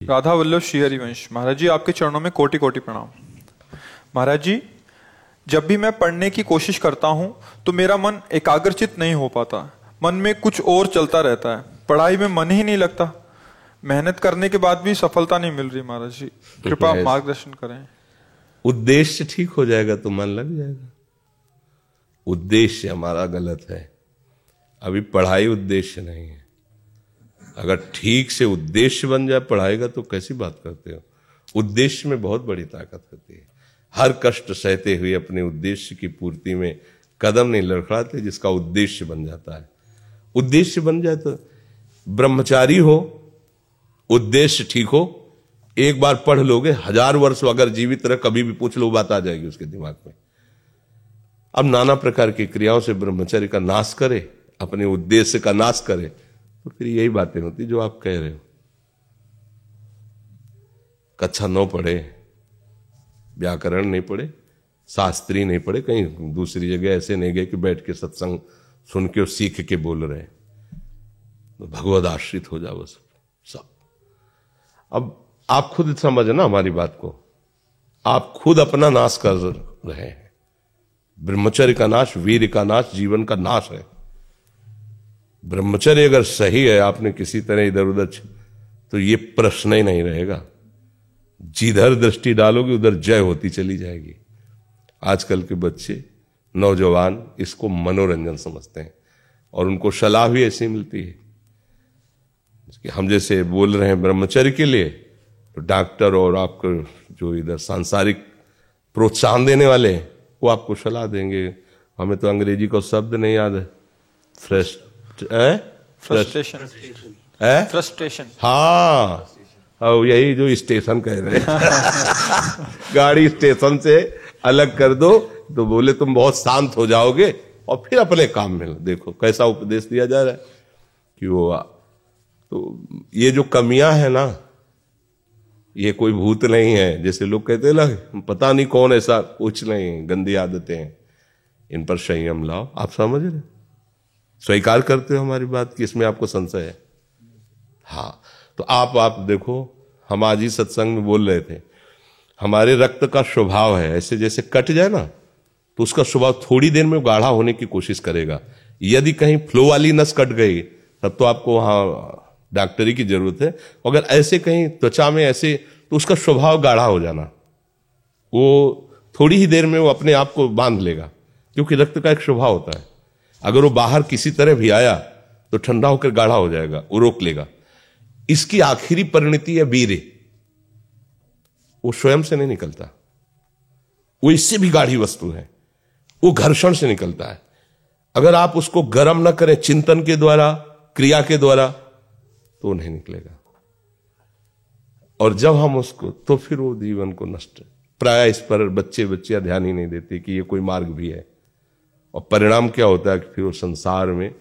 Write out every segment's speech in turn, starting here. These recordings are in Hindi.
राधा वल्लभ श्री हरिवंश महाराज जी आपके चरणों में कोटि कोटि प्रणाम। महाराज जी जब भी मैं पढ़ने की कोशिश करता हूँ तो मेरा मन एकाग्रचित नहीं हो पाता। मन में कुछ और चलता रहता है। पढ़ाई में मन ही नहीं लगता। मेहनत करने के बाद भी सफलता नहीं मिल रही महाराज जी। कृपा. मार्गदर्शन करें। उद्देश्य ठीक हो जाएगा तो मन लग जाएगा। उद्देश्य हमारा गलत है। अभी पढ़ाई उद्देश्य नहीं है। अगर ठीक से उद्देश्य बन जाए पढ़ाई का तो कैसी बात करते हो? उद्देश्य में बहुत बड़ी ताकत होती है। हर कष्ट सहते हुए अपने उद्देश्य की पूर्ति में कदम नहीं लड़खड़ाते, जिसका उद्देश्य बन जाता है। उद्देश्य बन जाए तो ब्रह्मचारी हो, उद्देश्य ठीक हो, एक बार पढ़ लोगे, हज़ार वर्ष अगर जीवित रह, कभी भी पूछ लो बात आ जाएगी उसके दिमाग में। अब नाना प्रकार की क्रियाओं से ब्रह्मचर्य का नाश करे, अपने उद्देश्य का नाश करे तो फिर यही बातें होती जो आप कह रहे हो। कक्षा नौ पढ़े व्याकरण नहीं पढ़े शास्त्री नहीं पढ़े कहीं दूसरी जगह ऐसे नहीं गए कि बैठ के सत्संग सुन के और सीख के बोल रहे तो भगवत आश्रित हो जाओ सब सब। अब आप खुद समझ ना हमारी बात को। आप खुद अपना नाश कर रहे हैं। ब्रह्मचर्य का नाश, वीर का नाश, जीवन का नाश है। ब्रह्मचर्य अगर सही है, आपने किसी तरह इधर उधर तो ये प्रश्न ही नहीं रहेगा। जिधर दृष्टि डालोगे, उधर जय होती चली जाएगी। आजकल के बच्चे, नौजवान, इसको मनोरंजन समझते हैं, और उनको सलाह भी ऐसी मिलती है। कि हम जैसे बोल रहे हैं ब्रह्मचर्य के लिए तो डॉक्टर और आपको जो इधर सांसारिक प्रोत्साहन देने वाले हैं, वो आपको सलाह देंगे। हमें तो अंग्रेज़ी का शब्द नहीं याद है। फ्रस्ट फ्रस्ट्रेशन है फ्रस्ट्रेशन हाँ। अब यही जो स्टेशन कह रहे हैं। गाड़ी स्टेशन से अलग कर दो तो बोले तुम बहुत शांत हो जाओगे और फिर अपने काम में देखो कैसा उपदेश दिया जा रहा है कि वो तो ये जो कमियाँ है ना ये कोई भूत नहीं है। जैसे लोग कहते हैं ना पता नहीं कौन ऐसा कुछ नहीं गंदी आदतें हैं। इन पर संयम लाओ। आप समझ रहे स्वीकार करते हो हमारी बात कि इसमें आपको संशय है? हाँ। तो आप आप देखो, हम आज ही सत्संग में बोल रहे थे, हमारे रक्त का स्वभाव है, ऐसे जैसे कट जाए ना तो उसका स्वभाव थोड़ी देर में गाढ़ा होने की कोशिश करेगा। यदि कहीं फ्लो वाली नस कट गई, तब तो आपको वहाँ डॉक्टरी की ज़रूरत है। अगर ऐसे कहीं त्वचा में ऐसे तो उसका स्वभाव गाढ़ा हो जाना। वो थोड़ी ही देर में वो अपने आप को बाँध लेगा, क्योंकि रक्त का एक स्वभाव होता है। अगर वो बाहर किसी तरह भी आया तो ठंडा होकर गाढ़ा हो जाएगा, वो रोक लेगा। इसकी आखिरी परिणति है वीरे। वो स्वयं से नहीं निकलता। वो इससे भी गाढ़ी वस्तु है। वो घर्षण से निकलता है। अगर आप उसको गर्म ना करें चिंतन के द्वारा, क्रिया के द्वारा तो नहीं निकलेगा। और जब हम उसको तो फिर वो जीवन को नष्ट। प्राय इस पर बच्चे बच्चियाँ ध्यान ही नहीं देते कि ये कोई मार्ग भी है। और परिणाम क्या होता है कि फिर वो संसार में,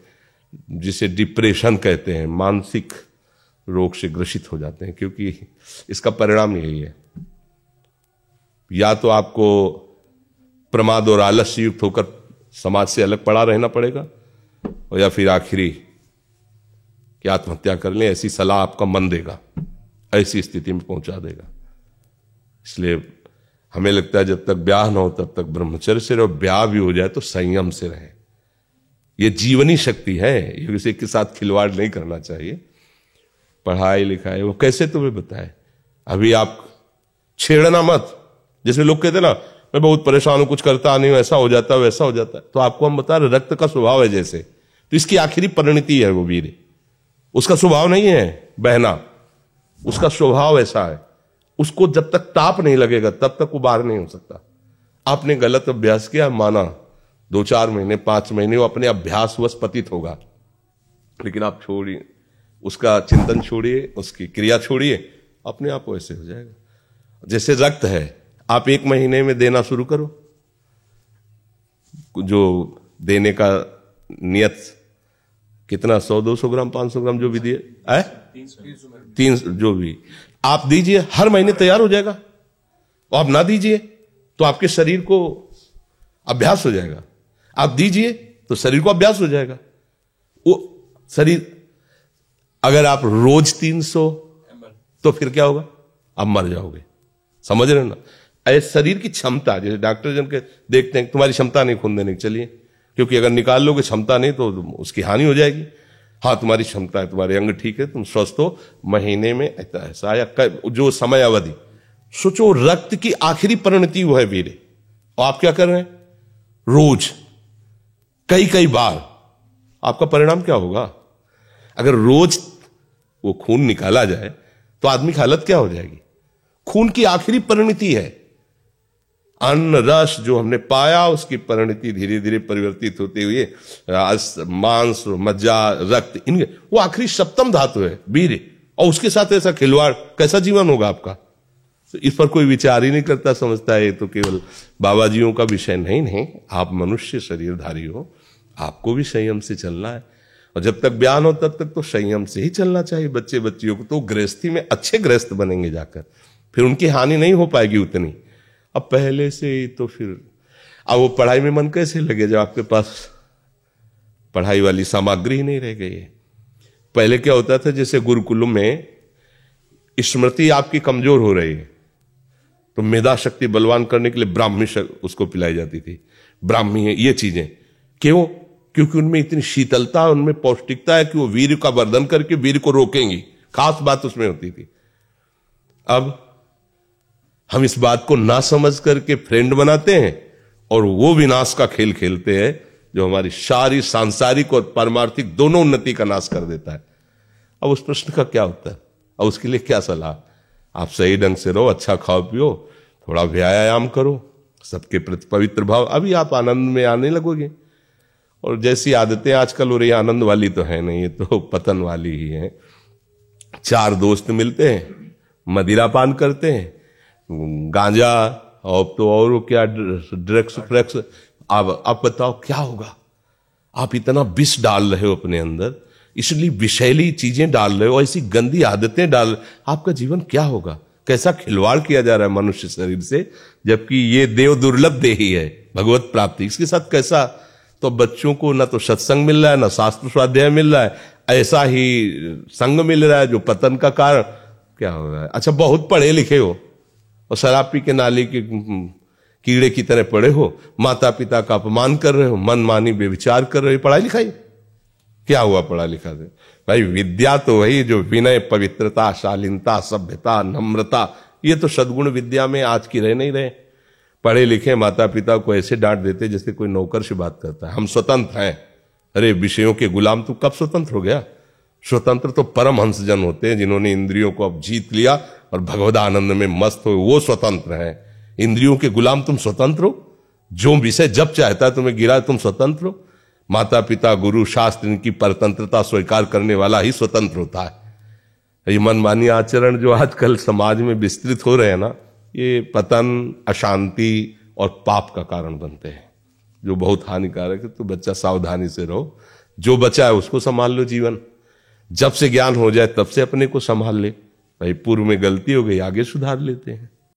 जिसे डिप्रेशन कहते हैं, मानसिक रोग से ग्रसित हो जाते हैं, क्योंकि इसका परिणाम यही है। या तो आपको प्रमाद और आलस्य युक्त होकर समाज से अलग पड़ा रहना पड़ेगा, और या फिर आखिरी कि आत्महत्या कर लें, ऐसी सलाह आपका मन देगा, ऐसी स्थिति में पहुँचा देगा। इसलिए हमें लगता है जब तक ब्याह ना हो तब तक ब्रह्मचर्य से रहो ब्याह भी हो जाए तो संयम से रहे। ये जीवनी शक्ति है, ये किसी के साथ खिलवाड़ नहीं करना चाहिए। पढ़ाई लिखाई वो कैसे तुम्हें बताए? अभी आप छेड़ना मत। जैसे लोग कहते ना, मैं बहुत परेशान हूँ, कुछ करता नहीं हूँ, ऐसा हो जाता है, वैसा हो जाता है। तो आपको हम बता रहे रक्त का स्वभाव है जैसे। तो इसकी आखिरी परिणति है वो वीर। उसका स्वभाव नहीं है बहना। उसका स्वभाव ऐसा है। उसको जब तक ताप नहीं लगेगा, तब तक वो बाहर नहीं हो सकता। आपने गलत अभ्यास किया, माना दो चार महीने, पाँच महीने वो अपने अभ्यास वश होगा। लेकिन आप छोड़िए, उसका चिंतन छोड़िए, उसकी क्रिया छोड़िए, अपने आप वैसे हो जाएगा। जैसे रक्त है, आप एक महीने में देना शुरू करो। जो देने का नियत, कितना, सौ, दो सौ ग्राम, पाँच सौ ग्राम जो भी दिए, है? तीन जो भी। आप दीजिए, हर महीने तैयार हो जाएगा। और आप ना दीजिए तो आपके शरीर को अभ्यास हो जाएगा। आप दीजिए तो शरीर को अभ्यास हो जाएगा। वो शरीर, अगर आप रोज तीन सौ तो फिर क्या होगा? आप मर जाओगे। समझ रहे हो ना? ऐसे शरीर की क्षमता, जैसे डॉक्टर जन के देखते हैं तुम्हारी क्षमता नहीं, खून देने की, चलिए। क्योंकि अगर निकाल लोगे क्षमता नहीं तो उसकी हानि हो जाएगी। हाँ तुम्हारी क्षमता है, तुम्हारे अंग ठीक है, तुम स्वस्थ हो, महीने में ऐसा या जो समय अवधि सोचो, रक्त की आखिरी परिणति वो है वीर। और आप क्या कर रहे हैं? रोज कई कई बार। आपका परिणाम क्या होगा? अगर रोज वो खून निकाला जाए तो आदमी की हालत क्या हो जाएगी? खून की आखिरी परिणति है। अन्न रस जो हमने पाया, उसकी परिणति धीरे धीरे परिवर्तित होते हुए मांस, मज्जा, रक्त इन वो आखिरी सप्तम धातु है वीर और उसके साथ ऐसा खिलवाड़, कैसा जीवन होगा आपका? तो इस पर कोई विचार ही नहीं करता, समझता है तो केवल बाबा जियों का विषय नहीं नहीं, आप मनुष्य शरीरधारी हो, आपको भी संयम से चलना है। और जब तक बयान हो, तब तक तो संयम से ही चलना चाहिए बच्चे बच्चियों को तो गृहस्थी में अच्छे गृहस्थ बनेंगे जाकर। फिर उनकी हानि नहीं हो पाएगी उतनी। अब पहले से ही तो फिर, अब वो पढ़ाई में मन कैसे लगे जब आपके पास पढ़ाई वाली सामग्री ही नहीं रह गई है? पहले क्या होता था, जैसे गुरुकुल में स्मृति आपकी कमज़ोर हो रही है तो मेधा शक्ति बलवान करने के लिए ब्राह्मी उसको पिलाई जाती थी। ब्राह्मी है, ये चीज़ें। क्यों? क्योंकि उनमें इतनी शीतलता, उनमें पौष्टिकता है कि वो वीर का वर्धन करके वीर को रोकेंगी। खास बात उसमें होती थी। अब हम इस बात को ना समझ करके फ्रेंड बनाते हैं और वो विनाश का खेल खेलते हैं जो हमारी सारी सांसारिक और पारमार्थिक दोनों उन्नति का नाश कर देता है। अब उस प्रश्न का क्या होता है अब उसके लिए क्या सलाह? आप सही ढंग से रहो अच्छा खाओ, पियो, थोड़ा व्यायाम करो, सबके प्रति पवित्र भाव। अभी आप आनंद में आने लगोगे। और जैसी आदतें आजकल हो रही आनंद वाली तो है नहीं, ये तो पतन वाली ही है। चार दोस्त मिलते हैं, मदिरा पान करते हैं गांजा और तो और क्या ड्रग्स फ्रग्स अब आप बताओ, क्या होगा? आप इतना विष डाल रहे हो अपने अंदर, इसलिए विषैली चीज़ें डाल रहे हो ऐसी गंदी आदतें डाल आपका जीवन क्या होगा? कैसा खिलवाड़ किया जा रहा है मनुष्य शरीर से, जबकि ये देव दुर्लभ दे ही है, भगवत प्राप्ति। इसके साथ कैसा? तो बच्चों को ना तो सत्संग मिल रहा है, ना शास्त्र स्वाध्याय मिल रहा है, ऐसा ही संग मिल रहा है, जो पतन का कारण। क्या हो रहा है? अच्छा बहुत पढ़े लिखे हो। और शराब पी के नाली के कीड़े की तरह पड़े हो माता पिता का अपमान कर रहे हो मन मानी बेविचार कर रहे हो पढ़ाई लिखाई? क्या हुआ पढ़ा लिखा से? भाई, विद्या तो वही जो विनय, पवित्रता, शालीनता, सभ्यता, नम्रता, ये तो सदगुण विद्या में आज की रह नहीं रहे। पढ़े लिखे माता पिता को ऐसे डांट देते जैसे कोई नौकर से बात करता है। हम स्वतंत्र हैं। अरे, विषयों के गुलाम तू कब स्वतंत्र हो गया? स्वतंत्र तो परम हंस जन होते हैं जिन्होंने इंद्रियों को अब जीत लिया और भगवद आनंद में मस्त हो, वो स्वतंत्र हैं। इंद्रियों के गुलाम तुम स्वतंत्र हो। जो विषय जब चाहता है तुम्हें गिरा, तुम स्वतंत्र हो। माता पिता गुरु, शास्त्र, इनकी परतंत्रता स्वीकार करने वाला ही स्वतंत्र होता है। ये मनमानी आचरण जो आजकल समाज में विस्तृत हो रहे हैं ना, ये पतन, अशांति और पाप का कारण बनते हैं। जो बहुत हानिकारक है तो बच्चा सावधानी से रहो। जो बचा है उसको संभाल लो जीवन। जब से ज्ञान हो जाए, तब से अपने को संभाल ले। भाई पूर्व में गलती हो गई आगे सुधार लेते हैं।